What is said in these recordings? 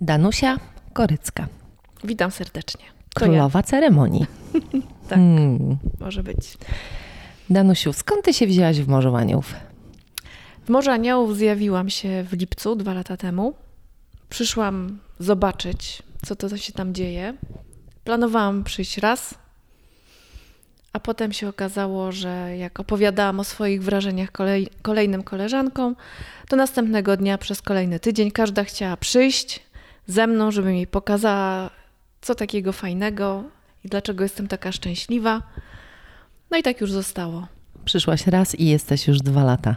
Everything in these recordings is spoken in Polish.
Danusia Korycka, Witam serdecznie. To królowa ceremonii. Tak. Hmm. ja. Może być. Danusiu, skąd ty się wzięłaś w Morzu Aniołów? W Morzu Aniołów zjawiłam się w lipcu, dwa lata temu. Przyszłam zobaczyć, co to się tam dzieje. Planowałam przyjść raz, a potem się okazało, że jak opowiadałam o swoich wrażeniach kolej, kolejnym koleżankom, to następnego dnia przez kolejny tydzień każda chciała przyjść ze mną, żebym jej pokazała, co takiego fajnego i dlaczego jestem taka szczęśliwa. No i tak już zostało. Przyszłaś raz i jesteś już dwa lata.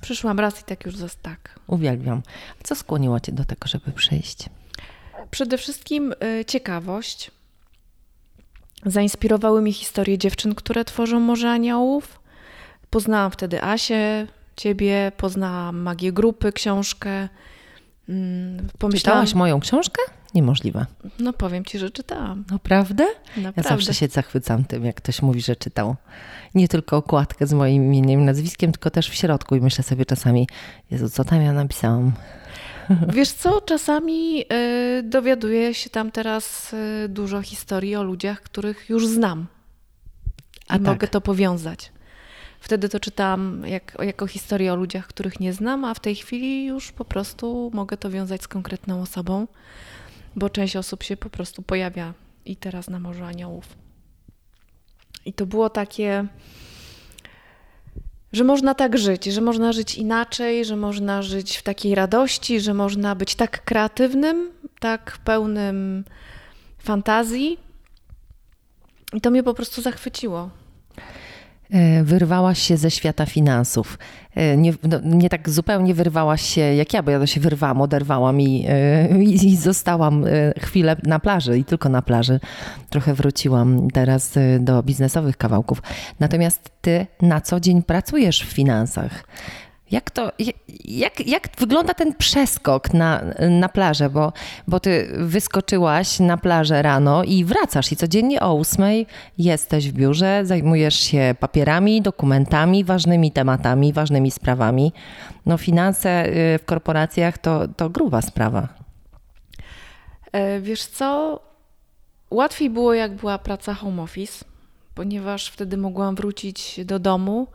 Przyszłam raz i tak już zostało. Tak. Uwielbiam. Co skłoniło cię do tego, żeby przyjść? Przede wszystkim y, ciekawość. Zainspirowały mnie historie dziewczyn, które tworzą Morze Aniołów. Poznałam wtedy Asię, ciebie, poznałam Magię Grupy, książkę. Mm, Pomyślałam, Czytałaś moją książkę? Niemożliwe. no powiem ci, że czytałam. Naprawdę? Ja Naprawdę. zawsze się zachwycam tym, jak ktoś mówi, że czytał. Nie tylko okładkę z moim imieniem i nazwiskiem, tylko też w środku i myślę sobie czasami, Jezu, co tam ja napisałam? Wiesz co, czasami y, dowiaduję się tam teraz y, dużo historii o ludziach, których już znam. A I tak. mogę to powiązać. Wtedy to czytałam jak, jako historię o ludziach, których nie znam, a w tej chwili już po prostu mogę to wiązać z konkretną osobą, bo część osób się po prostu pojawia i teraz na Morzu Aniołów. I to było takie, że można tak żyć, że można żyć inaczej, że można żyć w takiej radości, że można być tak kreatywnym, tak pełnym fantazji. I to mnie po prostu zachwyciło. E, Wyrwałaś się ze świata finansów. E, Nie, no, nie tak zupełnie wyrwałaś się jak ja, bo ja to się wyrwałam, oderwałam i, e, i, i zostałam chwilę na plaży i tylko na plaży. Trochę wróciłam teraz do biznesowych kawałków. Natomiast ty na co dzień pracujesz w finansach. Jak, to, jak, jak wygląda ten przeskok na, na plażę? Bo, bo ty wyskoczyłaś na plażę rano i wracasz i codziennie o ósmej jesteś w biurze, zajmujesz się papierami, dokumentami, ważnymi tematami, ważnymi sprawami. No finanse y, w korporacjach to, to gruba sprawa. E, Wiesz co? Łatwiej było, jak była praca home office, ponieważ wtedy mogłam wrócić do domu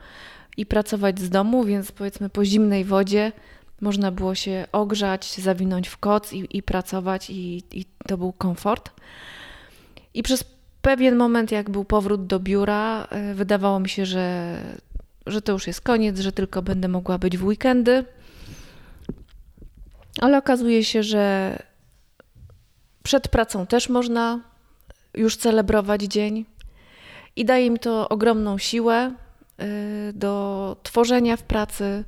i pracować z domu, więc powiedzmy po zimnej wodzie można było się ogrzać, zawinąć w koc i, i pracować, i, i to był komfort. I przez pewien moment, jak był powrót do biura, e, wydawało mi się, że, że to już jest koniec, że tylko będę mogła być w weekendy. Ale okazuje się, że przed pracą też można już celebrować dzień i daje mi to ogromną siłę do tworzenia w pracy.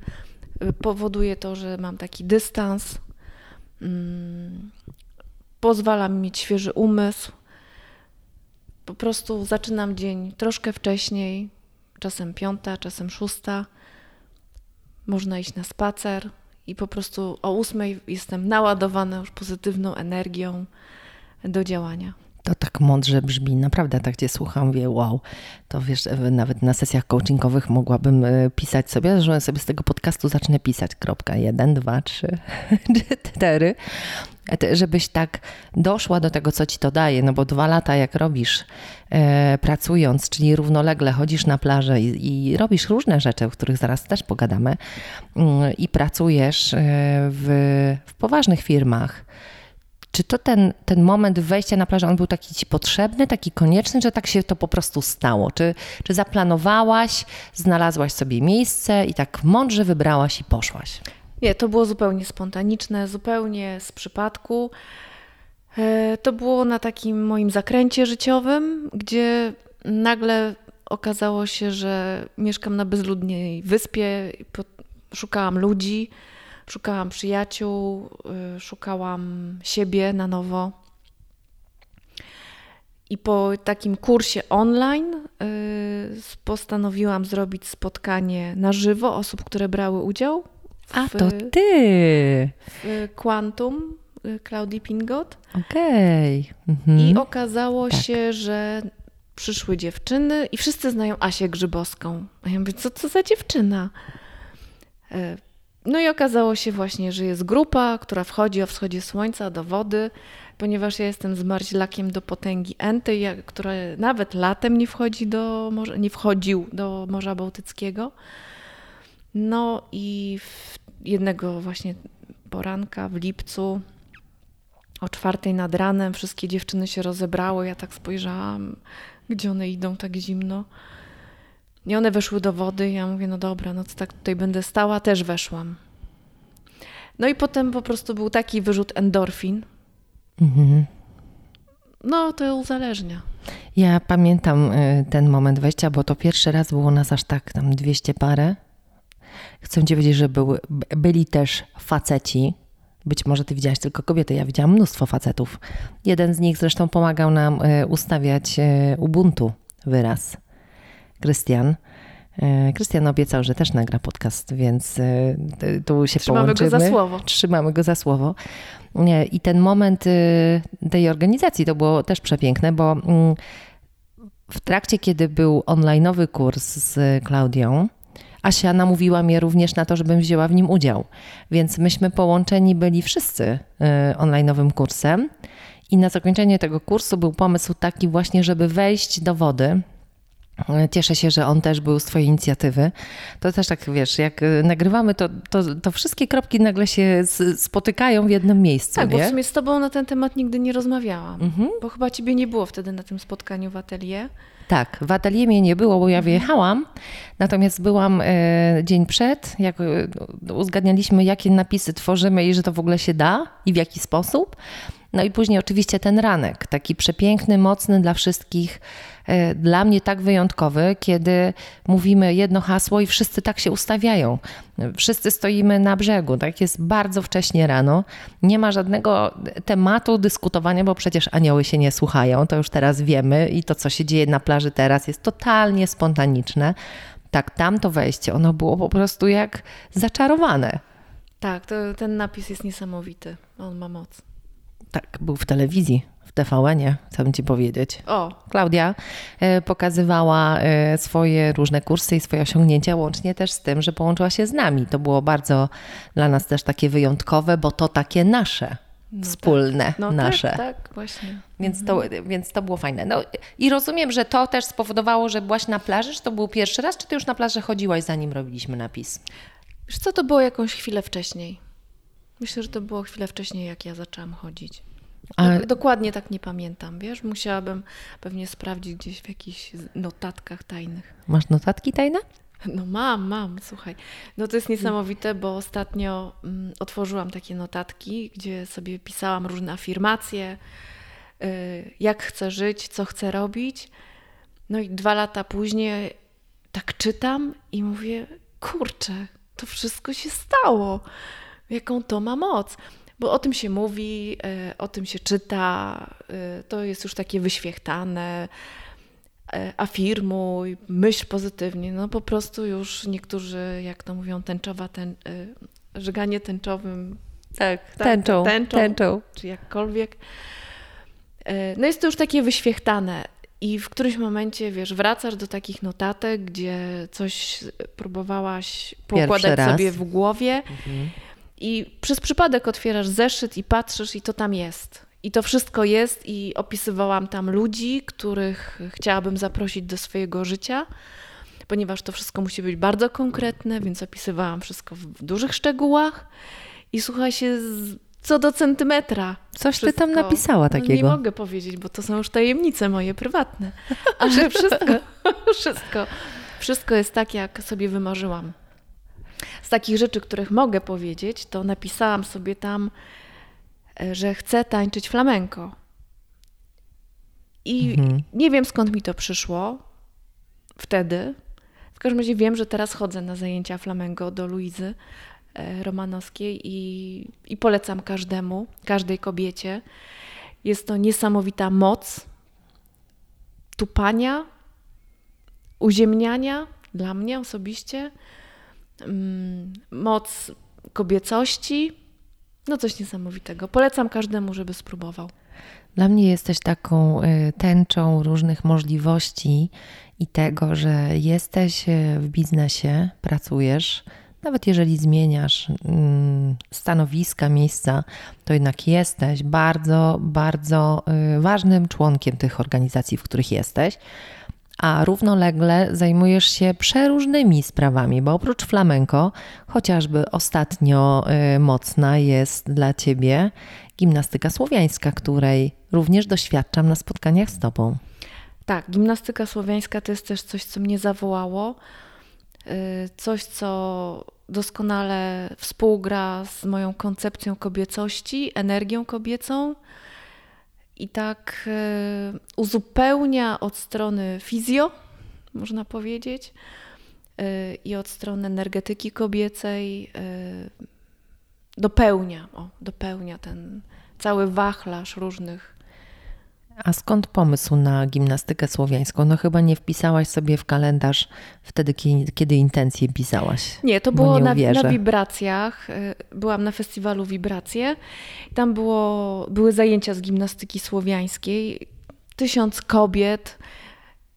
Y, Powoduje to, że mam taki dystans, mm, pozwala mi mieć świeży umysł. Po prostu zaczynam dzień troszkę wcześniej, czasem piąta, czasem szósta. Można iść na spacer i po prostu o ósmej jestem naładowana już pozytywną energią do działania. To tak mądrze brzmi, naprawdę tak cię słucham, wie wow, to wiesz, e, nawet na sesjach coachingowych mogłabym e, pisać sobie, że sobie z tego podcastu zacznę pisać, kropka, jeden, dwa, trzy, cztery, E, żebyś tak doszła do tego, co ci to daje, no bo dwa lata jak robisz, pracując, czyli równolegle chodzisz na plażę i, i robisz różne rzeczy, o których zaraz też pogadamy mm, i pracujesz w, w poważnych firmach, czy to ten, ten moment wejścia na plażę, on był taki ci potrzebny, taki konieczny, że tak się to po prostu stało? Czy, czy zaplanowałaś, znalazłaś sobie miejsce i tak mądrze wybrałaś i poszłaś? Nie, to było zupełnie spontaniczne, zupełnie z przypadku. E, To było na takim moim zakręcie życiowym, gdzie nagle okazało się, że mieszkam na bezludnej wyspie, szukałam ludzi, szukałam przyjaciół, y, szukałam siebie na nowo. I po takim kursie online y, postanowiłam zrobić spotkanie na żywo osób, które brały udział A w, to ty! w Quantum y, Claudii Pingot. Okej. Mhm. I okazało Tak. się, że przyszły dziewczyny i wszyscy znają Asię Grzybowską. A ja mówię, co to za dziewczyna? No i okazało się właśnie, że jest grupa, która wchodzi o wschodzie słońca do wody, ponieważ ja jestem zmarzlakiem do potęgi Enty, która nawet latem nie wchodzi do morza, nie wchodził do Morza Bałtyckiego. No i jednego właśnie poranka w lipcu o czwartej nad ranem wszystkie dziewczyny się rozebrały. Ja tak spojrzałam, gdzie one idą tak zimno. I one weszły do wody. Ja mówię, no dobra, no to tak tutaj będę stała. Też weszłam. No i potem po prostu był taki wyrzut endorfin. Mhm. No, to uzależnia. Ja pamiętam y, ten moment wejścia, bo to pierwszy raz było nas aż tak tam 200 parę. Chcę ci powiedzieć, że były, byli też faceci. Być może ty widziałaś tylko kobiety, ja widziałam mnóstwo facetów. Jeden z nich zresztą pomagał nam y, ustawiać y, Ubuntu wyraz. Krystian. E, Krystian obiecał, że też nagra podcast, więc e, tu się Trzymamy połączymy. go za słowo. Trzymamy go za słowo. I ten moment tej organizacji to było też przepiękne, bo mm, w trakcie, kiedy był onlineowy kurs z Klaudią, Asia namówiła mnie również na to, żebym wzięła w nim udział. Więc myśmy połączeni byli wszyscy onlineowym kursem. I na zakończenie tego kursu był pomysł taki właśnie, żeby wejść do wody Cieszę się, że on też był z Twojej inicjatywy. To też tak, wiesz, jak y, nagrywamy, to, to, to wszystkie kropki nagle się spotykają w jednym miejscu. Tak, nie? bo w sumie z Tobą na ten temat nigdy nie rozmawiałam, mhm. bo chyba Ciebie nie było wtedy na tym spotkaniu w atelier. Tak, w atelier mnie nie było, bo ja wyjechałam, natomiast byłam e, dzień przed, jak e, uzgadnialiśmy, jakie napisy tworzymy i że to w ogóle się da i w jaki sposób. No i później oczywiście ten ranek, taki przepiękny, mocny dla wszystkich, e, dla mnie tak wyjątkowy, kiedy mówimy jedno hasło i wszyscy tak się ustawiają. Wszyscy stoimy na brzegu, tak jest bardzo wcześnie rano. Nie ma żadnego tematu dyskutowania, bo przecież anioły się nie słuchają, to już teraz wiemy i to, co się dzieje na plaży teraz jest totalnie spontaniczne. Tak, tamto wejście, ono było po prostu jak zaczarowane. Tak, to, ten napis jest niesamowity. On ma moc. Tak, był w telewizji, w TVN-ie, chcę ci powiedzieć. O. Klaudia e, pokazywała e, swoje różne kursy i swoje osiągnięcia, łącznie też z tym, że połączyła się z nami. To było bardzo dla nas też takie wyjątkowe, bo to takie nasze. No wspólne, tak. no nasze. Tak, tak, właśnie. Więc to, więc to było fajne. No, I rozumiem, że to też spowodowało, że byłaś na plaży, czy to był pierwszy raz, czy ty już na plaży chodziłaś, zanim robiliśmy napis? Wiesz co, to było jakąś chwilę wcześniej. Myślę, że to było chwilę wcześniej, jak ja zaczęłam chodzić. A... Dokładnie tak nie pamiętam, wiesz? Musiałabym pewnie sprawdzić gdzieś w jakichś notatkach tajnych. Masz notatki tajne? No mam, mam, słuchaj. No to jest niesamowite, bo ostatnio mm, otworzyłam takie notatki, gdzie sobie pisałam różne afirmacje, y, jak chcę żyć, co chcę robić. No i dwa lata później tak czytam i mówię, kurczę, to wszystko się stało jaką to ma moc. Bo o tym się mówi, e, o tym się czyta, e, to jest już takie wyświechtane. E, afirmuj, myśl pozytywnie. No po prostu już niektórzy, jak to mówią, tęczowa, ten, żeganie tęczowym. Tak, tak tęczą, tęczą, tęczą. Czy jakkolwiek. No jest to już takie wyświechtane. I w którymś momencie, wiesz, wracasz do takich notatek, gdzie coś próbowałaś poukładać sobie w głowie. Mhm i przez przypadek otwierasz zeszyt i patrzysz, i to tam jest. I to wszystko jest, i opisywałam tam ludzi, których chciałabym zaprosić do swojego życia, ponieważ to wszystko musi być bardzo konkretne, więc opisywałam wszystko w dużych szczegółach. I słuchaj się, co do centymetra. Coś wszystko. ty tam napisała takiego. No nie mogę powiedzieć, bo to są już tajemnice moje prywatne. Ale wszystko, wszystko, wszystko jest tak, jak sobie wymarzyłam z takich rzeczy, których mogę powiedzieć, to napisałam sobie tam, e, że chcę tańczyć flamenko. I mhm. nie wiem skąd mi to przyszło wtedy. W każdym razie wiem, że teraz chodzę na zajęcia flamenko do Luizy e, Romanowskiej i, i polecam każdemu, każdej kobiecie. Jest to niesamowita moc tupania, uziemniania dla mnie osobiście moc kobiecości. No coś niesamowitego. Polecam każdemu, żeby spróbował. Dla mnie jesteś taką y, tęczą różnych możliwości i tego, że jesteś y, w biznesie, pracujesz, nawet jeżeli zmieniasz mm, stanowiska, miejsca, to jednak jesteś bardzo, bardzo y, ważnym członkiem tych organizacji, w których jesteś. A równolegle zajmujesz się przeróżnymi sprawami, bo oprócz flamenko, chociażby ostatnio y, mocna jest dla ciebie gimnastyka słowiańska, której również doświadczam na spotkaniach z tobą. Tak, gimnastyka słowiańska to jest też coś, co mnie zawołało. Y, coś, co doskonale współgra z moją koncepcją kobiecości, energią kobiecą i tak y, uzupełnia od strony fizjo, można powiedzieć, y, i od strony energetyki kobiecej, dopełnia, o, dopełnia ten cały wachlarz różnych a skąd pomysł na gimnastykę słowiańską? No chyba nie wpisałaś sobie w kalendarz wtedy, kiedy intencje pisałaś. Nie, to było nie na, na, wibracjach. Y, byłam na festiwalu Wibracje. Tam było, były zajęcia z gimnastyki słowiańskiej. Tysiąc kobiet,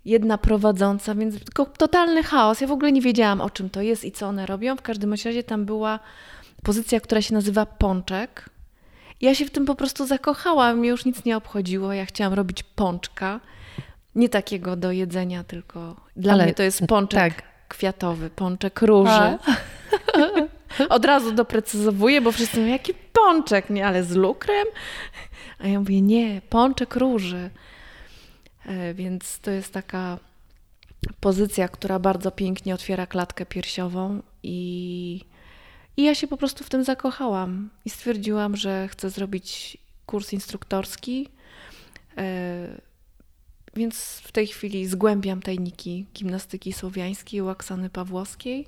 jedna prowadząca, więc totalny chaos. Ja w ogóle nie wiedziałam, o czym to jest i co one robią. W każdym razie tam była pozycja, która się nazywa pączek ja się w tym po prostu zakochałam, mnie już nic nie obchodziło. Ja chciałam robić pączka. Nie takiego do jedzenia, tylko dla Ale, mnie to jest pączek tak. kwiatowy, pączek róży. Od razu doprecyzowuję, bo wszyscy mówią, jaki pączek, nie, ale z lukrem? A ja mówię, nie, pączek róży. E, więc to jest taka pozycja, która bardzo pięknie otwiera klatkę piersiową i i ja się po prostu w tym zakochałam i stwierdziłam, że chcę zrobić kurs instruktorski. E, więc w tej chwili zgłębiam tajniki gimnastyki słowiańskiej u Oksany Pawłowskiej.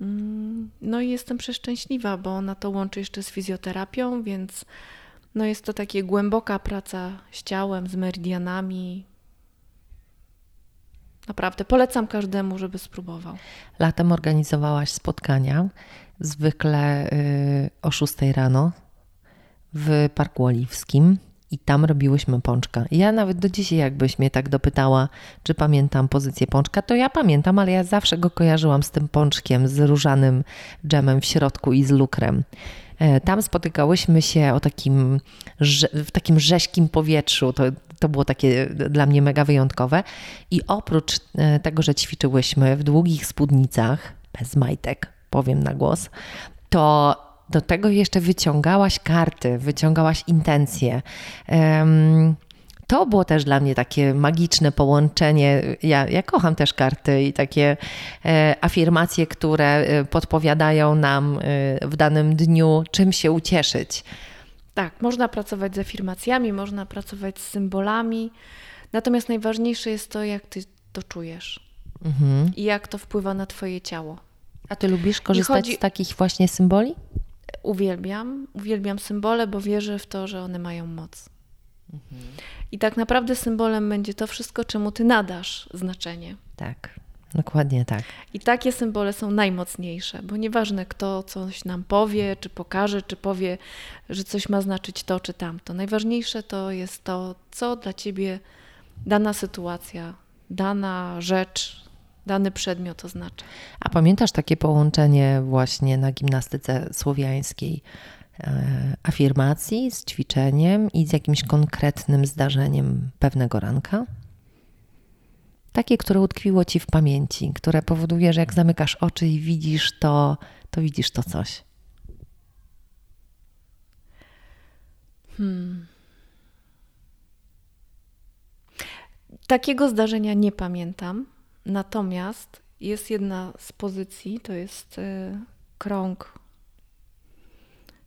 Mm, no i jestem przeszczęśliwa, bo ona to łączy jeszcze z fizjoterapią, więc no jest to taka głęboka praca z ciałem, z meridianami, Naprawdę polecam każdemu, żeby spróbował. Latem organizowałaś spotkania, zwykle y, o 6 rano w Parku Oliwskim i tam robiłyśmy pączka. Ja nawet do dzisiaj, jakbyś mnie tak dopytała, czy pamiętam pozycję pączka, to ja pamiętam, ale ja zawsze go kojarzyłam z tym pączkiem, z różanym dżemem w środku i z lukrem. E, tam spotykałyśmy się o takim, w takim rześkim powietrzu. To, to było takie dla mnie mega wyjątkowe. I oprócz e, tego, że ćwiczyłyśmy w długich spódnicach, bez majtek, powiem na głos, to do tego jeszcze wyciągałaś karty, wyciągałaś intencje. Um, to było też dla mnie takie magiczne połączenie. Ja, ja kocham też karty i takie e, afirmacje, które e, podpowiadają nam e, w danym dniu, czym się ucieszyć. Tak, można pracować z afirmacjami, można pracować z symbolami. Natomiast najważniejsze jest to, jak ty to czujesz mhm. i jak to wpływa na twoje ciało. A ty lubisz korzystać chodzi... z takich właśnie symboli? Uwielbiam. Uwielbiam symbole, bo wierzę w to, że one mają moc. Mhm. I tak naprawdę symbolem będzie to wszystko, czemu ty nadasz znaczenie. Tak. Dokładnie tak. I takie symbole są najmocniejsze, bo nieważne kto coś nam powie, czy pokaże, czy powie, że coś ma znaczyć to czy tamto. Najważniejsze to jest to, co dla ciebie dana sytuacja, dana rzecz, dany przedmiot oznacza. A pamiętasz takie połączenie właśnie na gimnastyce słowiańskiej? E, afirmacji, z ćwiczeniem i z jakimś konkretnym zdarzeniem pewnego ranka? Takie, które utkwiło ci w pamięci, które powoduje, że jak zamykasz oczy i widzisz to, to widzisz to coś. Hmm. Takiego zdarzenia nie pamiętam. Natomiast jest jedna z pozycji, to jest y, krąg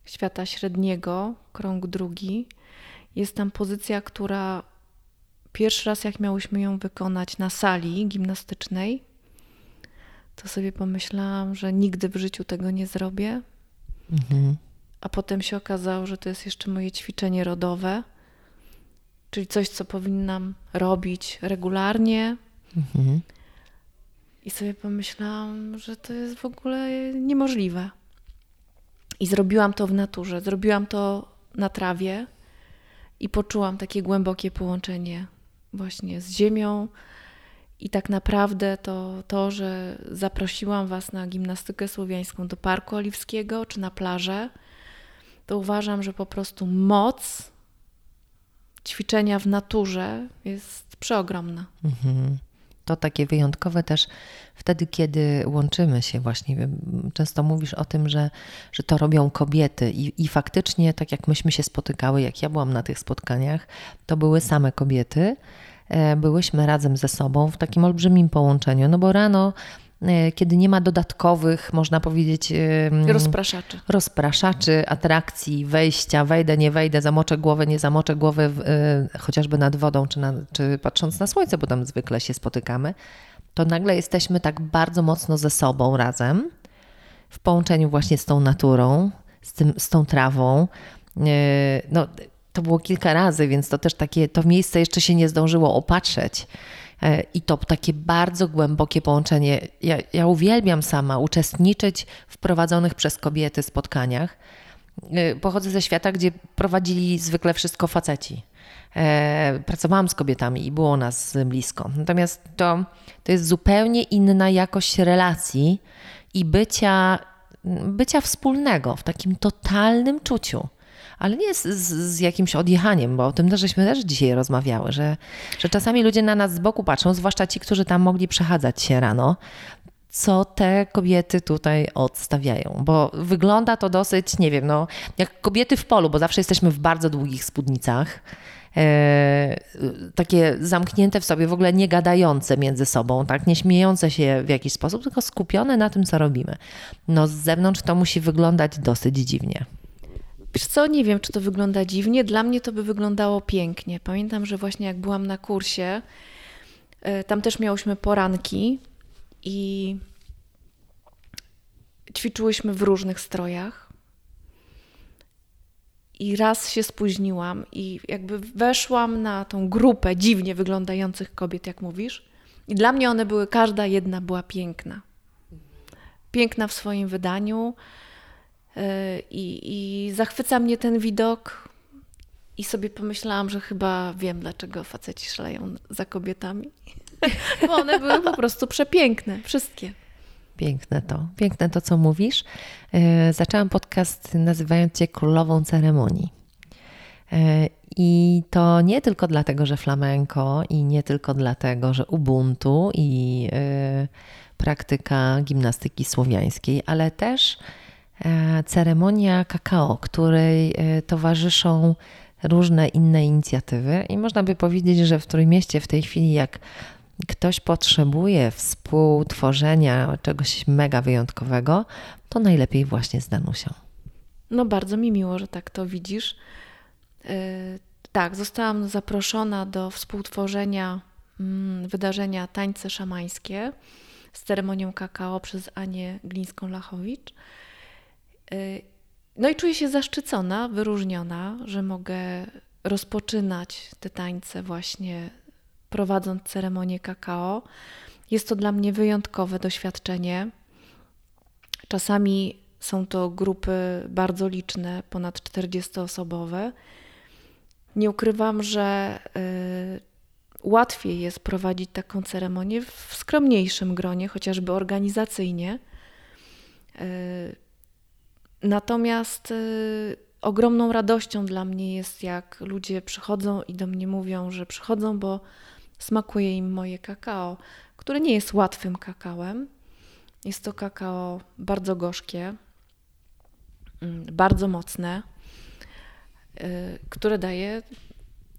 świata średniego, krąg drugi. Jest tam pozycja, która pierwszy raz, jak miałyśmy ją wykonać na sali gimnastycznej, to sobie pomyślałam, że nigdy w życiu tego nie zrobię. Mhm. A potem się okazało, że to jest jeszcze moje ćwiczenie rodowe, czyli coś, co powinnam robić regularnie. Mhm. I sobie pomyślałam, że to jest w ogóle niemożliwe. I zrobiłam to w naturze, zrobiłam to na trawie i poczułam takie głębokie połączenie właśnie z ziemią I tak naprawdę to, to, że zaprosiłam Was na gimnastykę słowiańską do Parku Oliwskiego czy na plażę, to uważam, że po prostu moc ćwiczenia w naturze jest przeogromna. Mhm. To takie wyjątkowe też wtedy, kiedy łączymy się właśnie. Często mówisz o tym, że, że to robią kobiety i, i faktycznie tak jak myśmy się spotykały, jak ja byłam na tych spotkaniach, to były same kobiety. E, byłyśmy razem ze sobą w takim olbrzymim połączeniu, no bo rano kiedy nie ma dodatkowych, można powiedzieć, rozpraszaczy, rozpraszaczy atrakcji, wejścia, wejdę, nie wejdę, zamoczę głowę, nie zamoczę głowy, e, chociażby nad wodą, czy, na, czy patrząc na słońce, bo tam zwykle się spotykamy, to nagle jesteśmy tak bardzo mocno ze sobą razem, w połączeniu właśnie z tą naturą, z, tym, z tą trawą. E, no, to było kilka razy, więc to też takie, to miejsce jeszcze się nie zdążyło opatrzeć. E, i to takie bardzo głębokie połączenie. Ja, ja uwielbiam sama uczestniczyć w prowadzonych przez kobiety spotkaniach. E, pochodzę ze świata, gdzie prowadzili zwykle wszystko faceci. E, pracowałam z kobietami i było nas blisko. Natomiast to, to jest zupełnie inna jakość relacji i bycia, bycia wspólnego w takim totalnym czuciu ale nie z, z, jakimś odjechaniem, bo o tym też żeśmy też dzisiaj rozmawiały, że, że czasami ludzie na nas z boku patrzą, zwłaszcza ci, którzy tam mogli przechadzać się rano, co te kobiety tutaj odstawiają, bo wygląda to dosyć, nie wiem, no, jak kobiety w polu, bo zawsze jesteśmy w bardzo długich spódnicach. E, takie zamknięte w sobie, w ogóle nie gadające między sobą, tak, nie śmiejące się w jakiś sposób, tylko skupione na tym, co robimy. No z zewnątrz to musi wyglądać dosyć dziwnie. Wiesz co, nie wiem, czy to wygląda dziwnie. Dla mnie to by wyglądało pięknie. Pamiętam, że właśnie jak byłam na kursie, e, tam też miałyśmy poranki i ćwiczyłyśmy w różnych strojach. I raz się spóźniłam i jakby weszłam na tą grupę dziwnie wyglądających kobiet, jak mówisz. I dla mnie one były, każda jedna była piękna. Piękna w swoim wydaniu i, I zachwyca mnie ten widok. I sobie pomyślałam, że chyba wiem, dlaczego faceci szaleją za kobietami. Bo one były po prostu przepiękne, wszystkie. Piękne to, piękne to, co mówisz. E, zaczęłam podcast nazywając Cię Królową Ceremonii. E, I to nie tylko dlatego, że flamenko, i nie tylko dlatego, że ubuntu i e, praktyka gimnastyki słowiańskiej, ale też E, ceremonia kakao, której e, towarzyszą różne inne inicjatywy i można by powiedzieć, że w Trójmieście w tej chwili jak ktoś potrzebuje współtworzenia czegoś mega wyjątkowego, to najlepiej właśnie z Danusią. No bardzo mi miło, że tak to widzisz. Yy, tak, zostałam zaproszona do współtworzenia yy, wydarzenia Tańce Szamańskie z ceremonią kakao przez Anię Glińską-Lachowicz. Y, no i czuję się zaszczycona, wyróżniona, że mogę rozpoczynać te tańce właśnie prowadząc ceremonię kakao. Jest to dla mnie wyjątkowe doświadczenie. Czasami są to grupy bardzo liczne, ponad 40-osobowe. Nie ukrywam, że y, łatwiej jest prowadzić taką ceremonię w skromniejszym gronie, chociażby organizacyjnie. Y, Natomiast y, ogromną radością dla mnie jest, jak ludzie przychodzą i do mnie mówią, że przychodzą, bo smakuje im moje kakao, które nie jest łatwym kakałem. Jest to kakao bardzo gorzkie, mm, bardzo mocne, y, które daje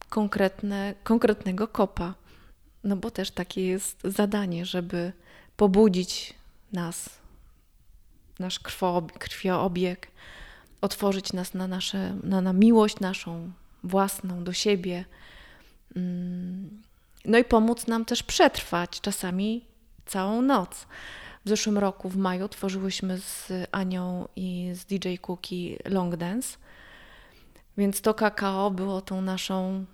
konkretne, konkretnego kopa. No bo też takie jest zadanie, żeby pobudzić nas nasz krwiobieg, otworzyć nas na, nasze, na, na miłość naszą własną do siebie. Mm, no i pomóc nam też przetrwać czasami całą noc. W zeszłym roku, w maju, tworzyłyśmy z Anią i z DJ Cookie Long Dance. Więc to kakao było tą naszą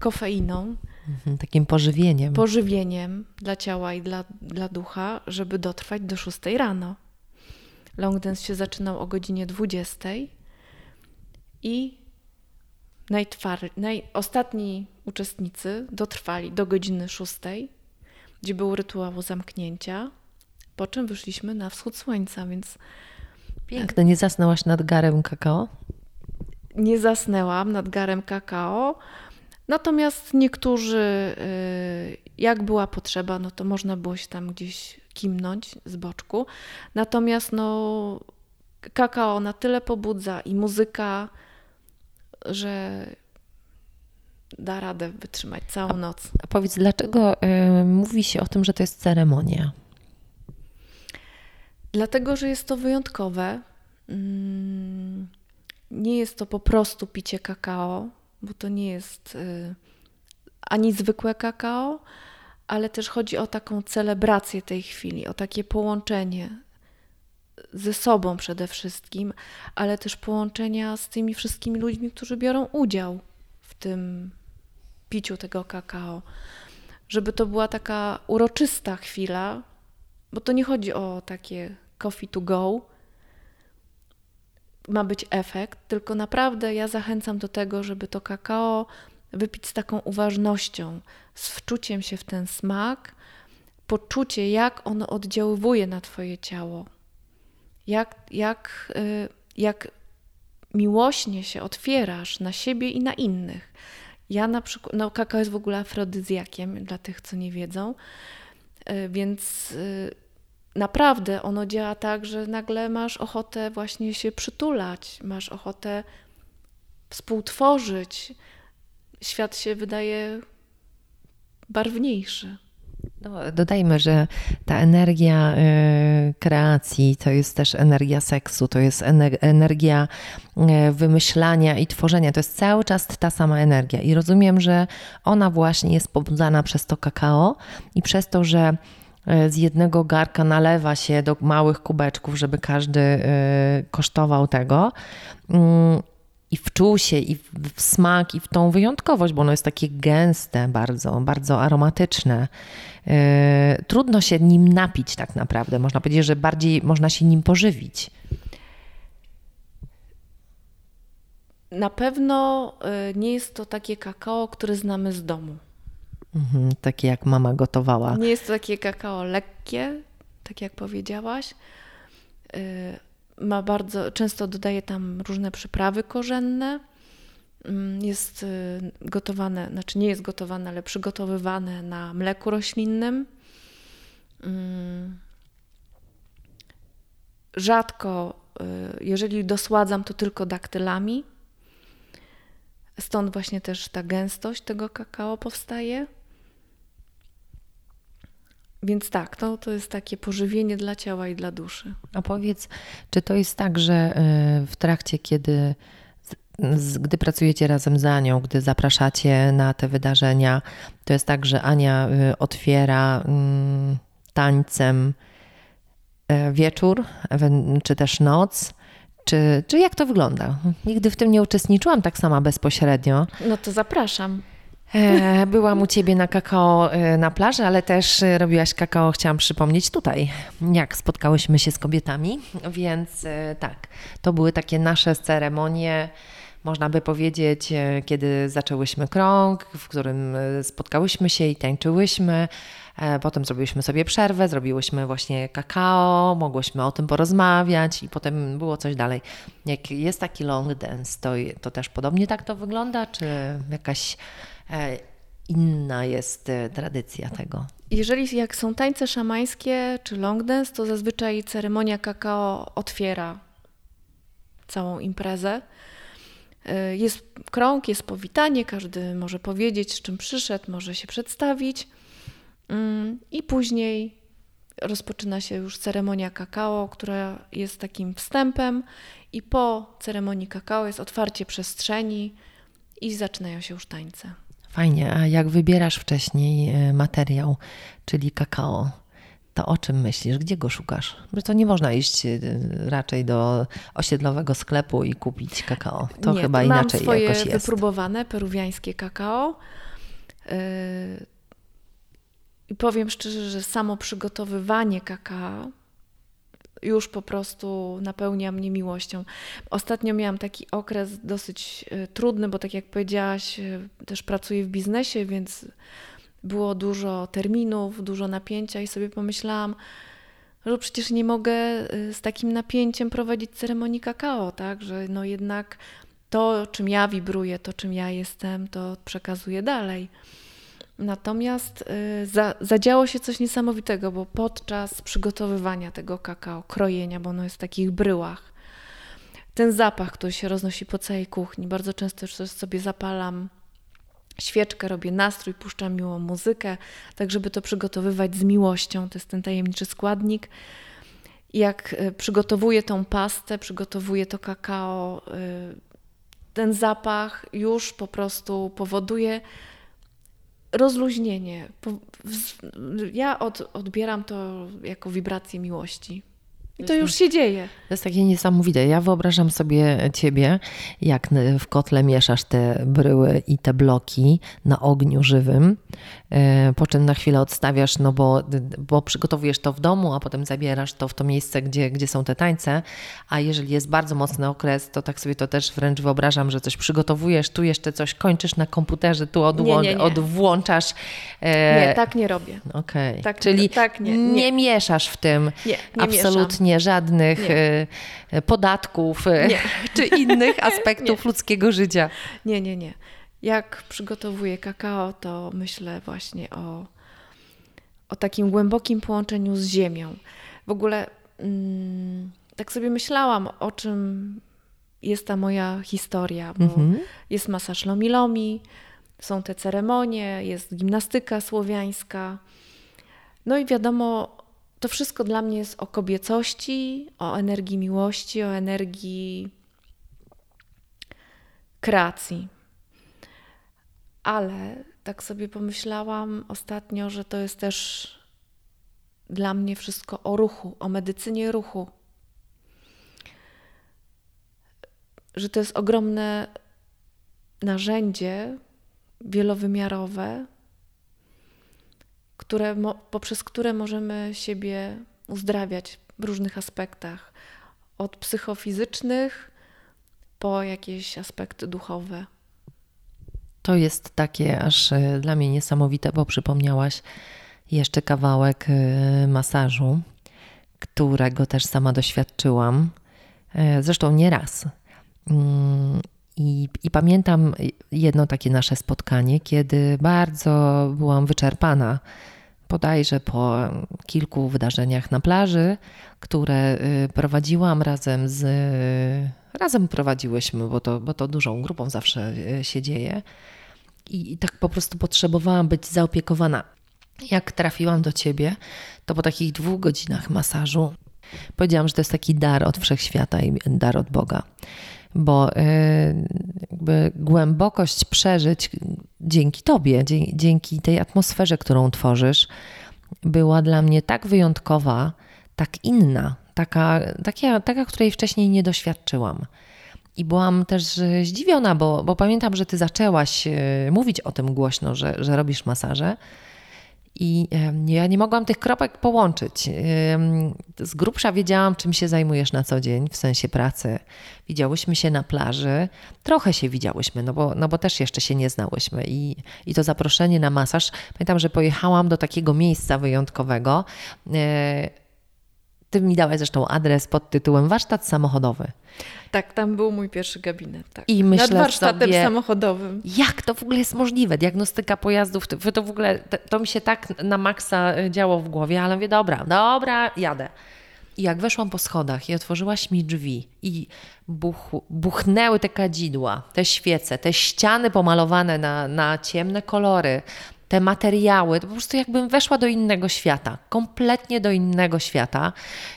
kofeiną. Mhm, takim pożywieniem. Pożywieniem dla ciała i dla, dla ducha, żeby dotrwać do 6 rano. Long dance się zaczynał o godzinie 20 i najtwar... naj... ostatni uczestnicy dotrwali do godziny 6. gdzie był rytuał zamknięcia, po czym wyszliśmy na wschód słońca, więc Piękne. Nie zasnęłaś nad garem kakao? nie zasnęłam nad garem kakao. Natomiast niektórzy, y, jak była potrzeba, no to można było się tam gdzieś kimnąć z boczku. Natomiast no, kakao na tyle pobudza i muzyka, że da radę wytrzymać całą noc. A powiedz, dlaczego y, mówi się o tym, że to jest ceremonia? Dlatego, że jest to wyjątkowe. Mm, Nie jest to po prostu picie kakao, bo to nie jest y, ani zwykłe kakao, ale też chodzi o taką celebrację tej chwili, o takie połączenie ze sobą przede wszystkim, ale też połączenia z tymi wszystkimi ludźmi, którzy biorą udział w tym piciu tego kakao. Żeby to była taka uroczysta chwila, bo to nie chodzi o takie coffee to go. Ma być efekt, tylko naprawdę ja zachęcam do tego, żeby to kakao wypić z taką uważnością, z wczuciem się w ten smak, poczucie, jak ono oddziaływuje na Twoje ciało, jak, jak, y, jak miłośnie się otwierasz na siebie i na innych. Ja na przykład, no kakao jest w ogóle afrodyzjakiem dla tych, co nie wiedzą, y, więc y, naprawdę ono działa tak, że nagle masz ochotę właśnie się przytulać, masz ochotę współtworzyć. Świat się wydaje barwniejszy. No, dodajmy, że ta energia y, kreacji to jest też energia seksu, to jest ener- energia y, wymyślania i tworzenia. To jest cały czas ta sama energia. I rozumiem, że ona właśnie jest pobudzana przez to kakao i przez to, że z jednego garka nalewa się do małych kubeczków, żeby każdy y, kosztował tego. Mm, i wczuł się i w, smak, i w tą wyjątkowość, bo ono jest takie gęste, bardzo, bardzo aromatyczne. Yy, trudno się nim napić tak naprawdę. Można powiedzieć, że bardziej można się nim pożywić. Na pewno nie jest to takie kakao, które znamy z domu. Mhm, takie jak mama gotowała. Nie jest to takie kakao lekkie, tak jak powiedziałaś. Y, Ma bardzo, często dodaje tam różne przyprawy korzenne. Mm, Jest y, gotowane, znaczy nie jest gotowane, ale przygotowywane na mleku roślinnym. Mm. Rzadko, y, jeżeli dosładzam, to tylko daktylami. Stąd właśnie też ta gęstość tego kakao powstaje. Więc tak, to, to jest takie pożywienie dla ciała i dla duszy. A powiedz, czy to jest tak, że y, w trakcie, kiedy gdy pracujecie razem z Anią, gdy zapraszacie na te wydarzenia, to jest tak, że Ania y, otwiera mm, tańcem e, wieczór, czy też noc, czy, czy jak to wygląda? Nigdy w tym nie uczestniczyłam tak sama bezpośrednio. No to zapraszam. E, Byłam u ciebie na kakao e, na plaży, ale też e, robiłaś kakao, chciałam przypomnieć tutaj, jak spotkałyśmy się z kobietami, więc tak, to były takie nasze ceremonie, można by powiedzieć, kiedy zaczęłyśmy krąg, w którym spotkałyśmy się i tańczyłyśmy. E, Potem zrobiłyśmy sobie przerwę, zrobiłyśmy właśnie kakao, mogłyśmy o tym porozmawiać i potem było coś dalej. Jak jest taki long dance, to, to też podobnie tak to wygląda, czy jakaś e, inna jest e, tradycja tego? Jeżeli jak są tańce szamańskie czy long dance, to zazwyczaj ceremonia kakao otwiera całą imprezę. Jest krąg, jest powitanie, każdy może powiedzieć, z czym przyszedł, może się przedstawić. Mm, I później rozpoczyna się już ceremonia kakao, która jest takim wstępem, i po ceremonii kakao jest otwarcie przestrzeni i zaczynają się już tańce. Fajnie, a jak wybierasz wcześniej e, materiał, czyli kakao, to o czym myślisz? Gdzie go szukasz? Bo to nie można iść e, raczej do osiedlowego sklepu i kupić kakao. To Nie, chyba mam inaczej swoje jakoś jest. wypróbowane peruwiańskie kakao. I powiem szczerze, że samo przygotowywanie kakao już po prostu napełnia mnie miłością. Ostatnio miałam taki okres dosyć y, trudny, bo tak jak powiedziałaś, y, też pracuję w biznesie, więc było dużo terminów, dużo napięcia i sobie pomyślałam, że przecież nie mogę y, z takim napięciem prowadzić ceremonii kakao, tak? Że no jednak to, czym ja wibruję, to, czym ja jestem, to przekazuję dalej. Natomiast y, za, zadziało się coś niesamowitego, bo podczas przygotowywania tego kakao, krojenia, bo ono jest w takich bryłach, ten zapach, który się roznosi po całej kuchni, bardzo często już sobie zapalam świeczkę, robię nastrój, puszczam miłą muzykę, tak żeby to przygotowywać z miłością. To jest ten tajemniczy składnik. Jak y, przygotowuję tą pastę, przygotowuję to kakao, y, ten zapach już po prostu powoduje rozluźnienie. Ja od, odbieram to jako wibrację miłości. I to już się dzieje. To jest takie niesamowite. Ja wyobrażam sobie ciebie, jak w kotle mieszasz te bryły i te bloki na ogniu żywym, e, po czym na chwilę odstawiasz, no bo, bo przygotowujesz to w domu, a potem zabierasz to w to miejsce, gdzie, gdzie są te tańce. A jeżeli jest bardzo mocny okres, to tak sobie to też wręcz wyobrażam, że coś przygotowujesz, tu jeszcze coś kończysz na komputerze, tu odłą- nie, nie, nie. odwłącz. E, nie, tak nie robię. Okej. Okay. Tak, Czyli tak nie, nie. mieszasz w tym nie, nie absolutnie nie żadnych nie. E, podatków e, nie. czy innych aspektów ludzkiego życia. Nie, nie, nie. Jak przygotowuję kakao, to myślę właśnie o, o takim głębokim połączeniu z ziemią. W ogóle mm, tak sobie myślałam, o czym jest ta moja historia, bo mhm. jest masaż lomi-lomi, są te ceremonie, jest gimnastyka słowiańska. No i wiadomo, to wszystko dla mnie jest o kobiecości, o energii miłości, o energii kreacji. Ale tak sobie pomyślałam ostatnio, że to jest też dla mnie wszystko o ruchu, o medycynie ruchu. Że to jest ogromne narzędzie wielowymiarowe, które, poprzez które możemy siebie uzdrawiać w różnych aspektach, od psychofizycznych po jakieś aspekty duchowe. To jest takie aż e, dla mnie niesamowite, bo przypomniałaś jeszcze kawałek e, masażu, którego też sama doświadczyłam. E, zresztą nie raz. I, I, pamiętam jedno takie nasze spotkanie, kiedy bardzo byłam wyczerpana bodajże po kilku wydarzeniach na plaży, które y, prowadziłam razem z. Razem prowadziłyśmy, bo to, bo to dużą grupą zawsze y, się dzieje. I, I tak po prostu potrzebowałam być zaopiekowana. Jak trafiłam do ciebie, to po takich dwóch godzinach masażu powiedziałam, że to jest taki dar od wszechświata i dar od Boga bo e, jakby głębokość przeżyć dzięki Tobie, dzięki tej atmosferze, którą tworzysz, była dla mnie tak wyjątkowa, tak inna, taka, taka, taka której wcześniej nie doświadczyłam. I byłam też zdziwiona, bo, bo pamiętam, że Ty zaczęłaś e, mówić o tym głośno, że, że robisz masaże. I ja nie mogłam tych kropek połączyć. Z grubsza wiedziałam, czym się zajmujesz na co dzień, w sensie pracy. Widziałyśmy się na plaży, trochę się widziałyśmy, no bo, no bo też jeszcze się nie znałyśmy. I, I to zaproszenie na masaż, pamiętam, że pojechałam do takiego miejsca wyjątkowego. Ty mi dałaś zresztą adres pod tytułem Warsztat Samochodowy. Tak, tam był mój pierwszy gabinet. Tak. I myślę Nad warsztatem sobie, samochodowym. Jak to w ogóle jest możliwe? Diagnostyka pojazdów, to, w ogóle, to, mi się tak na maksa e, działo w głowie, ale mówię, dobra, dobra, jadę. I jak weszłam po schodach i otworzyłaś mi drzwi i buch, buchnęły te kadzidła, te świece, te ściany pomalowane na, na ciemne kolory, te materiały, to po prostu jakbym weszła do innego świata, kompletnie do innego świata.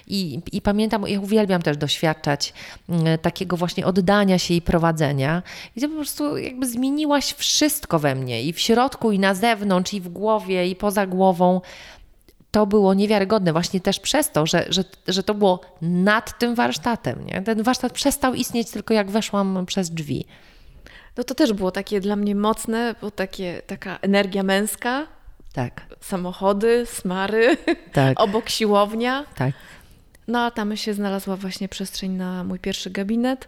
I, i pamiętam, ja uwielbiam też doświadczać mm, takiego właśnie oddania się i prowadzenia. To po prostu jakby zmieniłaś wszystko we mnie i w środku, i na zewnątrz, i w głowie, i poza głową to było niewiarygodne właśnie też przez to, że, że, że to było nad tym warsztatem. Nie? Ten warsztat przestał istnieć tylko jak weszłam przez drzwi. No to też było takie dla mnie mocne, bo takie, taka energia męska. Tak. Samochody, smary, tak. obok siłownia. Tak. No a tam się znalazła właśnie przestrzeń na mój pierwszy gabinet.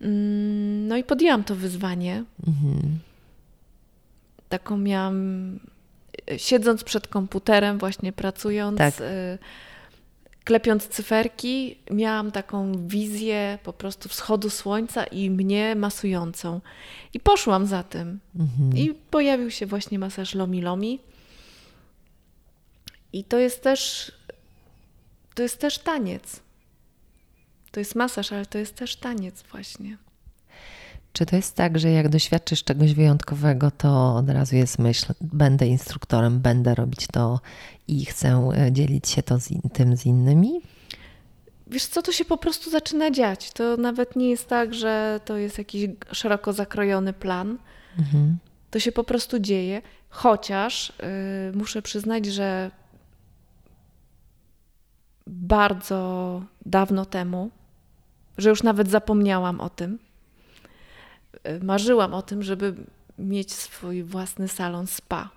Mm, no i podjęłam to wyzwanie. Mhm. Taką miałam siedząc przed komputerem, właśnie pracując, tak. Klepiąc cyferki, miałam taką wizję po prostu wschodu słońca i mnie masującą. I poszłam za tym. Mhm. I pojawił się właśnie masaż Lomi Lomi. I to jest też to jest też taniec. To jest masaż, ale to jest też taniec właśnie. Czy to jest tak, że jak doświadczysz czegoś wyjątkowego, to od razu jest myśl, będę instruktorem, będę robić to i chcę e, dzielić się to z tym z innymi? Wiesz co, to się po prostu zaczyna dziać. To nawet nie jest tak, że to jest jakiś szeroko zakrojony plan. Mhm. To się po prostu dzieje. Chociaż yy, muszę przyznać, że bardzo dawno temu, że już nawet zapomniałam o tym. E, marzyłam o tym, żeby mieć swój własny salon spa,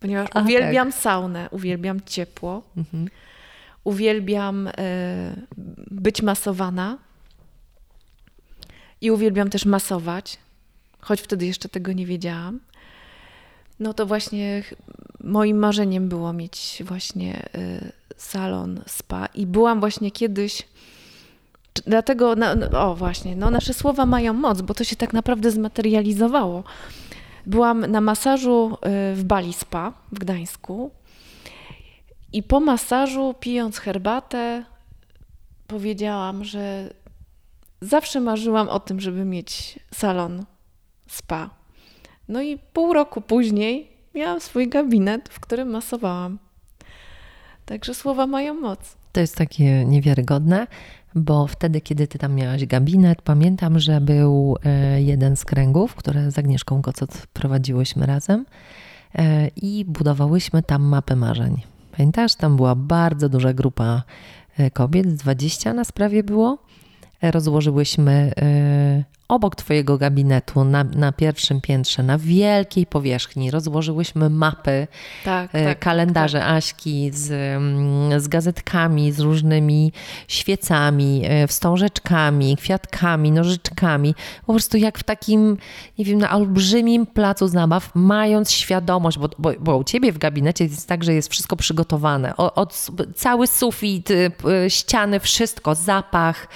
ponieważ A, uwielbiam tak. saunę, uwielbiam ciepło, mhm. uwielbiam y, być masowana i uwielbiam też masować, choć wtedy jeszcze tego nie wiedziałam. No to właśnie moim marzeniem było mieć właśnie y, salon spa i byłam właśnie kiedyś. Dlatego, o właśnie, no nasze słowa mają moc, bo to się tak naprawdę zmaterializowało. Byłam na masażu y, w Bali Spa w Gdańsku i po masażu, pijąc herbatę, powiedziałam, że zawsze marzyłam o tym, żeby mieć salon spa. No i pół roku później miałam swój gabinet, w którym masowałam. Także słowa mają moc. To jest takie niewiarygodne, bo wtedy, kiedy ty tam miałaś gabinet, pamiętam, że był e, jeden z kręgów, które z Agnieszką Kocot prowadziłyśmy razem e, i budowałyśmy tam mapę marzeń. Pamiętasz, tam była bardzo duża grupa e, kobiet, 20 na sprawie było. Rozłożyłyśmy obok Twojego gabinetu na, na pierwszym piętrze, na wielkiej powierzchni, rozłożyłyśmy mapy, tak, e, tak, kalendarze tak. Aśki z, mm, z gazetkami, z różnymi świecami, wstążeczkami, kwiatkami, nożyczkami. Po prostu jak w takim, nie wiem, na olbrzymim placu zabaw, mając świadomość, bo, bo, bo u Ciebie w gabinecie jest tak, że jest wszystko przygotowane. Od, od cały sufit, y, ściany, wszystko, zapach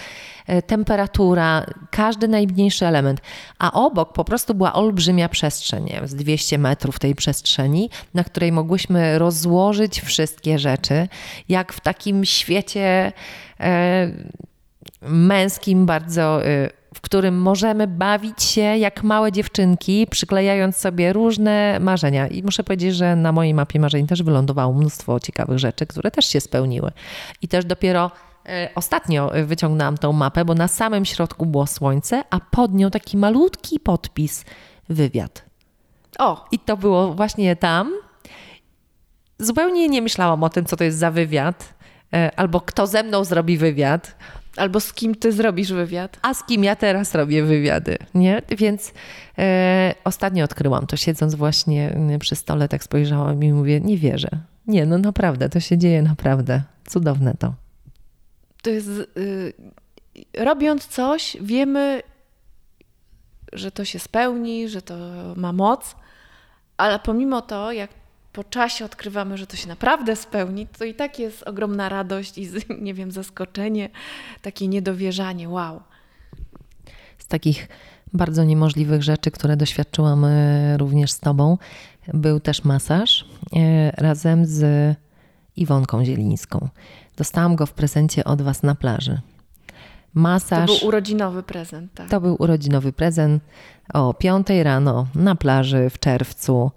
temperatura, każdy najmniejszy element. A obok po prostu była olbrzymia przestrzeń, z 200 metrów tej przestrzeni, na której mogłyśmy rozłożyć wszystkie rzeczy, jak w takim świecie e, męskim bardzo e, w którym możemy bawić się jak małe dziewczynki, przyklejając sobie różne marzenia. I muszę powiedzieć, że na mojej mapie marzeń też wylądowało mnóstwo ciekawych rzeczy, które też się spełniły. I też dopiero E, ostatnio wyciągnęłam tą mapę, bo na samym środku było słońce, a pod nią taki malutki podpis wywiad. O! I to było właśnie tam. Zupełnie nie myślałam o tym, co to jest za wywiad, e, albo kto ze mną zrobi wywiad. Albo z kim ty zrobisz wywiad. A z kim ja teraz robię wywiady, nie? Więc e, ostatnio odkryłam to, siedząc właśnie przy stole, tak spojrzałam i mówię, nie wierzę. Nie, no naprawdę, to się dzieje naprawdę. Cudowne to to jest. Y, robiąc coś, wiemy, że to się spełni, że to ma moc, ale pomimo to, jak po czasie odkrywamy, że to się naprawdę spełni, to i tak jest ogromna radość i, nie wiem, zaskoczenie, takie niedowierzanie. Wow. Z takich bardzo niemożliwych rzeczy, które doświadczyłam e, również z Tobą, był też masaż e, razem z Iwonką Zielińską. Dostałam go w prezencie od Was na plaży. Masaż. To był urodzinowy prezent, tak. To był urodzinowy prezent o 5 rano na plaży w czerwcu.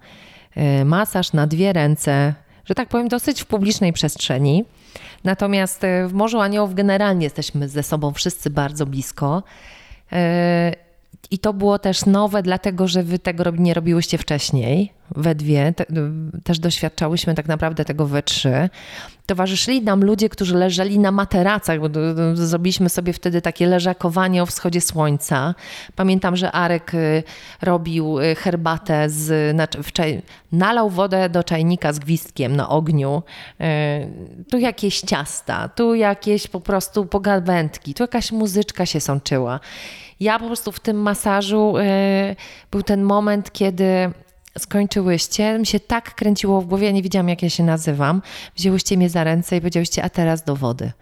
E, masaż na dwie ręce, że tak powiem, dosyć w publicznej przestrzeni. Natomiast e, w Morzu Aniołów generalnie jesteśmy ze sobą wszyscy bardzo blisko. I to było też nowe, dlatego że wy tego nie robiłyście wcześniej we dwie, te, też doświadczałyśmy tak naprawdę tego we trzy. Towarzyszyli nam ludzie, którzy leżeli na materacach, bo zrobiliśmy sobie wtedy takie leżakowanie o wschodzie słońca. Pamiętam, że Arek y, robił y, herbatę z, nalał wodę do czajnika z gwizdkiem na ogniu. Y, tu jakieś ciasta, tu jakieś po prostu pogawędki, tu jakaś muzyczka się sączyła. Ja po prostu w tym masażu był ten moment, kiedy skończyłyście, mi się tak kręciło w głowie, ja nie wiedziałam jak ja się nazywam, wzięłyście mnie za ręce i powiedziałyście, a teraz do wody.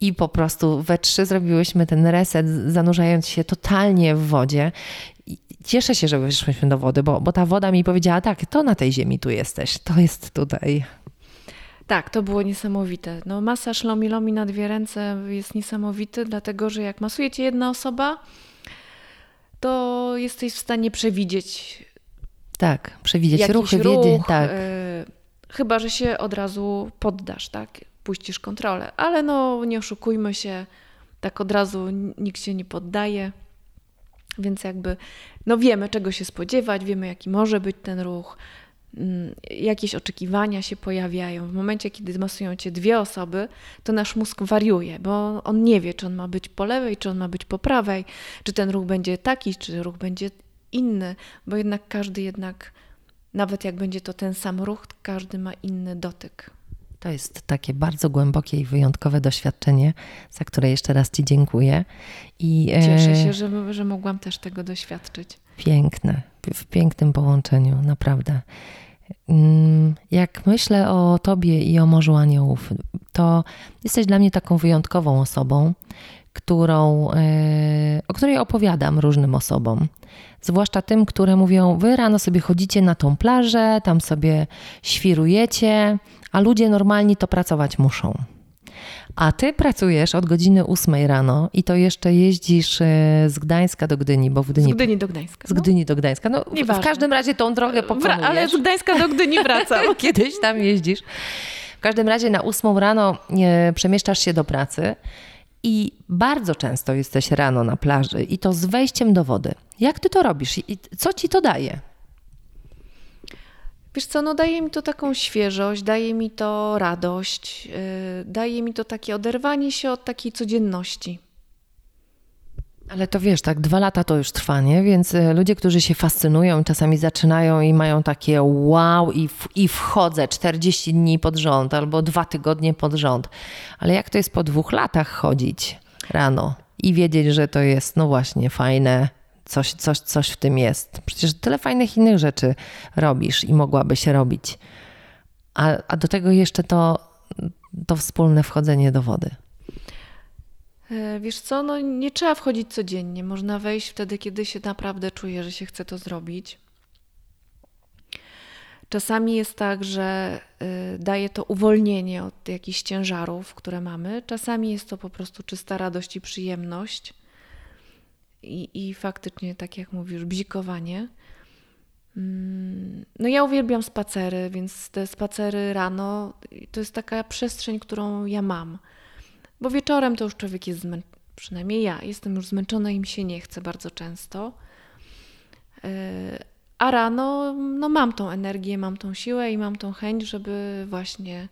I po prostu we trzy zrobiłyśmy ten reset, zanurzając się totalnie w wodzie. I cieszę się, że wyszłyśmy do wody, bo, bo ta woda mi powiedziała, tak, to na tej ziemi tu jesteś, to jest tutaj. Tak, to było niesamowite. No, masaż lomi lomi na dwie ręce jest niesamowity, dlatego że jak masuje cię jedna osoba, to jesteś w stanie przewidzieć. Tak, przewidzieć ruchy, ruch, wiedzie, tak. Y, chyba, że się od razu poddasz, tak? Puścisz kontrolę. Ale no, nie oszukujmy się, tak od razu nikt się nie poddaje. Więc jakby, no wiemy czego się spodziewać, wiemy jaki może być ten ruch, jakieś oczekiwania się pojawiają. W momencie, kiedy masują cię dwie osoby, to nasz mózg wariuje, bo on nie wie, czy on ma być po lewej, czy on ma być po prawej, czy ten ruch będzie taki, czy ruch będzie inny, bo jednak każdy jednak, nawet jak będzie to ten sam ruch, każdy ma inny dotyk. To jest takie bardzo głębokie i wyjątkowe doświadczenie, za które jeszcze raz Ci dziękuję. I, e, Cieszę się, że, że mogłam też tego doświadczyć. Piękne, w pięknym połączeniu, naprawdę. Mm, jak myślę o Tobie i o Morzu Aniołów, to jesteś dla mnie taką wyjątkową osobą, którą, e, o której opowiadam różnym osobom. Zwłaszcza tym, które mówią: Wy rano sobie chodzicie na tą plażę, tam sobie świrujecie, a ludzie normalni to pracować muszą. A ty pracujesz od godziny 8 rano i to jeszcze jeździsz e, z Gdańska do Gdyni, bo w Gdyni... Z Gdyni do Gdańska. Z no. Gdyni do Gdańska. No, w każdym razie tą drogę pokonujesz. Ale z Gdańska do Gdyni wracam. Kiedyś tam jeździsz. W każdym razie na 8 rano e, przemieszczasz się do pracy i bardzo często jesteś rano na plaży i to z wejściem do wody. Jak ty to robisz i co ci to daje? Wiesz co, no daje mi to taką świeżość, daje mi to radość, yy, daje mi to takie oderwanie się od takiej codzienności. Ale to wiesz, tak, dwa lata to już trwa, nie? Więc y, ludzie, którzy się fascynują, czasami zaczynają i mają takie wow, i, w, i wchodzę 40 dni pod rząd albo dwa tygodnie pod rząd. Ale jak to jest po dwóch latach chodzić rano i wiedzieć, że to jest, no właśnie, fajne, coś, coś, coś w tym jest. Przecież tyle fajnych innych rzeczy robisz i mogłabyś robić. A, a do tego jeszcze to, to wspólne wchodzenie do wody. E, wiesz co, no nie trzeba wchodzić codziennie. Można wejść wtedy, kiedy się naprawdę czuje, że się chce to zrobić. Czasami jest tak, że y, daje to uwolnienie od jakichś ciężarów, które mamy. Czasami jest to po prostu czysta radość i przyjemność i, i faktycznie, tak jak mówisz, bzikowanie. Mm, no ja uwielbiam spacery, więc te spacery rano to jest taka przestrzeń, którą ja mam. Bo wieczorem to już człowiek jest zmęczony, przynajmniej ja jestem już zmęczona i mi się nie chce bardzo często. E, a rano no mam tą energię, mam tą siłę i mam tą chęć, żeby właśnie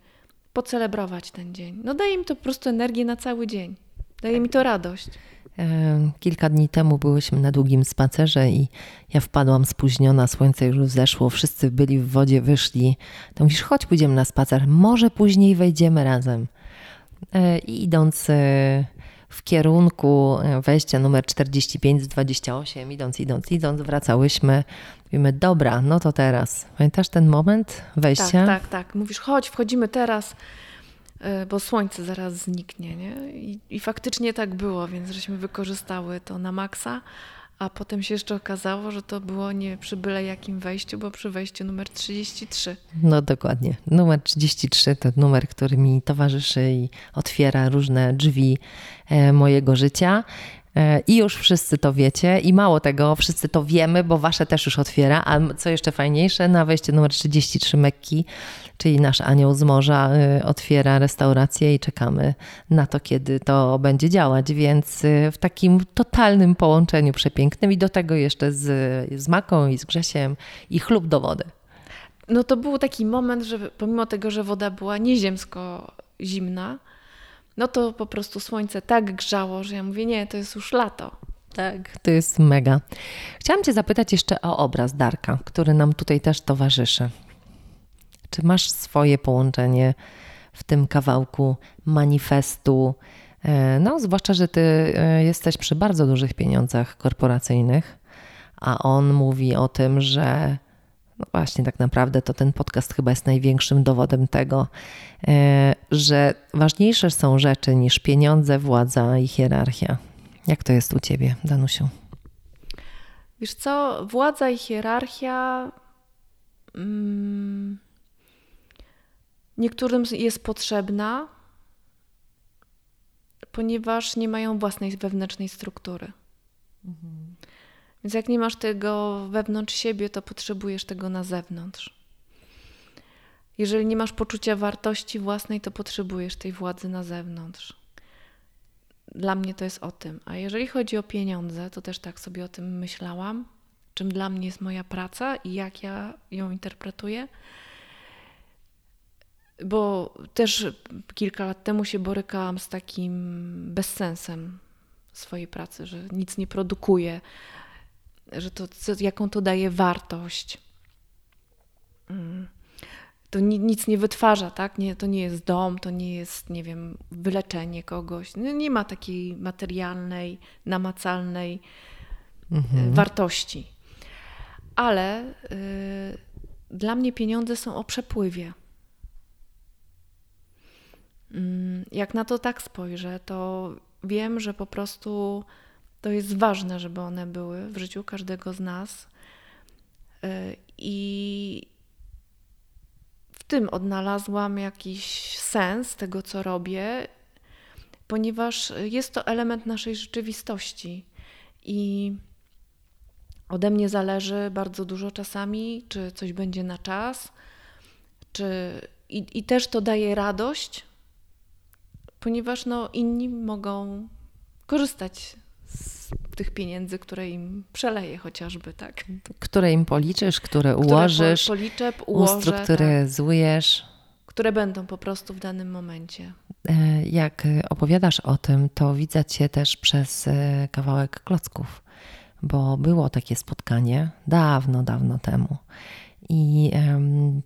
pocelebrować ten dzień. No daje mi to po prostu energię na cały dzień. Daje mi to radość. Kilka dni temu byłyśmy na długim spacerze i ja wpadłam spóźniona, słońce już zeszło, wszyscy byli w wodzie, wyszli. To mówisz, chodź pójdziemy na spacer, może później wejdziemy razem. E, I idąc e, w kierunku e, wejścia numer 45 z 28, idąc, idąc, idąc, wracałyśmy. Mówimy, dobra, no to teraz. Pamiętasz ten moment wejścia? Tak, tak, tak. Mówisz, chodź, wchodzimy teraz. E, bo słońce zaraz zniknie, nie? I, I, faktycznie tak było, więc żeśmy wykorzystały to na maksa, a potem się jeszcze okazało, że to było nie przy byle jakim wejściu, bo przy wejściu numer 33. No dokładnie. Numer 33 to numer, który mi towarzyszy i otwiera różne drzwi e, mojego życia. E, I już wszyscy to wiecie, i mało tego, wszyscy to wiemy, bo wasze też już otwiera. A co jeszcze fajniejsze, na wejście numer 33 Mekki, czyli nasz anioł z morza, y, otwiera restaurację i czekamy na to, kiedy to będzie działać. Więc y, w takim totalnym połączeniu przepięknym i do tego jeszcze z, z Maką i z Grzesiem i chlub do wody. No to był taki moment, że pomimo tego, że woda była nieziemsko zimna, no to po prostu słońce tak grzało, że ja mówię, nie, to jest już lato. Tak, to jest mega. Chciałam Cię zapytać jeszcze o obraz Darka, który nam tutaj też towarzyszy. Czy masz swoje połączenie w tym kawałku manifestu? E, no, zwłaszcza, że Ty e, jesteś przy bardzo dużych pieniądzach korporacyjnych, a on mówi o tym, że No właśnie, tak naprawdę to ten podcast chyba jest największym dowodem tego, e, że ważniejsze są rzeczy niż pieniądze, władza i hierarchia. Jak to jest u ciebie, Danusiu? Wiesz co, władza i hierarchia mm, niektórym jest potrzebna, ponieważ nie mają własnej wewnętrznej struktury. Mhm. Więc jak nie masz tego wewnątrz siebie, to potrzebujesz tego na zewnątrz. Jeżeli nie masz poczucia wartości własnej, to potrzebujesz tej władzy na zewnątrz. Dla mnie to jest o tym. A jeżeli chodzi o pieniądze, to też tak sobie o tym myślałam, czym dla mnie jest moja praca i jak ja ją interpretuję. Bo też kilka lat temu się borykałam z takim bezsensem swojej pracy, że nic nie produkuję, że to, jaką to daje wartość. Mm. To nic nie wytwarza, tak? Nie, to nie jest dom, to nie jest, nie wiem, wyleczenie kogoś. No, nie ma takiej materialnej, namacalnej mhm. wartości. Ale y, dla mnie pieniądze są o przepływie. Mm, jak na to tak spojrzę, to wiem, że po prostu to jest ważne, żeby one były w życiu każdego z nas. Y, I w tym odnalazłam jakiś sens tego, co robię, ponieważ jest to element naszej rzeczywistości. I ode mnie zależy bardzo dużo czasami, czy coś będzie na czas, czy i, i też to daje radość, ponieważ no, inni mogą korzystać z tych pieniędzy, które im przeleję chociażby, tak. Które im policzysz, które ułożysz, które policzę, ułożę, ustrukturyzujesz. Tak, które będą po prostu w danym momencie. E, jak opowiadasz o tym, to widzę Cię też przez e, kawałek klocków, bo było takie spotkanie dawno, dawno temu. I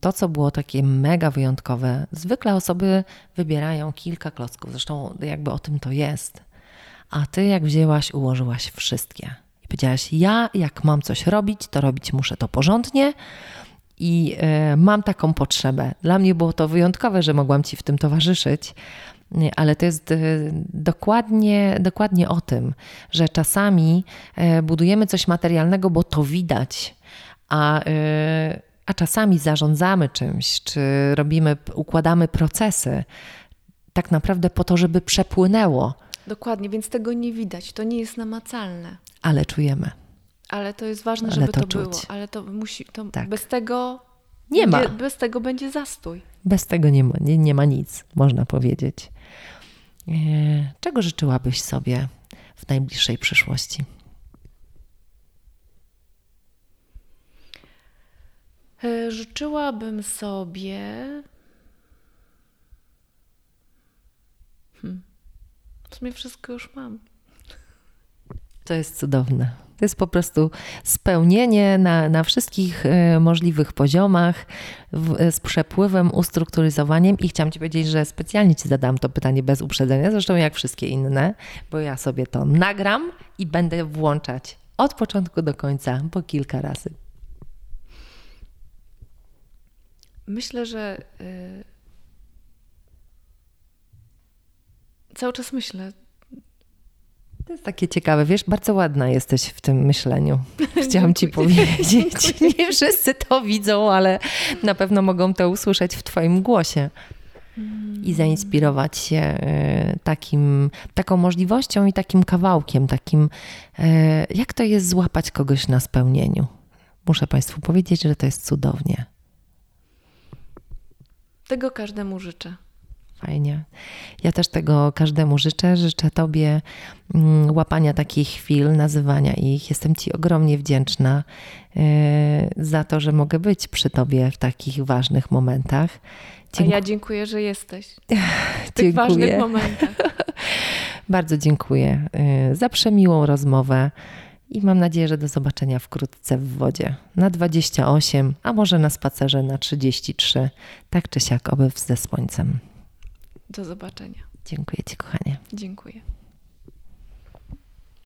to, co było takie mega wyjątkowe, zwykle osoby wybierają kilka klocków, zresztą jakby o tym to jest a ty jak wzięłaś, ułożyłaś wszystkie. I powiedziałaś, ja jak mam coś robić, to robić muszę to porządnie i y, mam taką potrzebę. Dla mnie było to wyjątkowe, że mogłam ci w tym towarzyszyć. Ale to jest y, dokładnie, dokładnie o tym, że czasami y, budujemy coś materialnego, bo to widać, a, a czasami zarządzamy czymś, czy robimy, układamy procesy tak naprawdę po to, żeby przepłynęło Dokładnie, więc tego nie widać, to nie jest namacalne. Ale czujemy. Ale to jest ważne, żeby to, to było. Ale to musi, to tak. bez tego nie ma. Bez tego będzie zastój. Bez tego nie ma, nie, nie ma nic, można powiedzieć. E, czego życzyłabyś sobie w najbliższej przyszłości? Życzyłabym sobie. Hmm. W sumie wszystko już mam. To jest cudowne. To jest po prostu spełnienie na, na wszystkich e, możliwych poziomach w, e, z przepływem, ustrukturyzowaniem. I chciałam Ci powiedzieć, że specjalnie Ci zadałam to pytanie bez uprzedzenia, zresztą jak wszystkie inne, bo ja sobie to nagram i będę włączać od początku do końca po kilka razy. Myślę, że. Yy Cały czas myślę. To jest takie ciekawe, wiesz, bardzo ładna jesteś w tym myśleniu. Chciałam ci powiedzieć. Nie wszyscy to widzą, ale na pewno mogą to usłyszeć w Twoim głosie i zainspirować się e, takim, taką możliwością i takim kawałkiem, takim, e, jak to jest złapać kogoś na spełnieniu. Muszę Państwu powiedzieć, że to jest cudownie. Tego każdemu życzę. Fajnie. Ja też tego każdemu życzę. Życzę Tobie mm, łapania takich chwil, nazywania ich. Jestem Ci ogromnie wdzięczna e, za to, że mogę być przy Tobie w takich ważnych momentach. Dziękuję. A ja dziękuję, że jesteś w tych ważnych momentach. Bardzo dziękuję e, za przemiłą rozmowę i mam nadzieję, że do zobaczenia wkrótce w wodzie na 28, a może na spacerze na 33. Tak czy siak, oby ze słońcem. Do zobaczenia. Dziękuję Ci, kochanie. Dziękuję.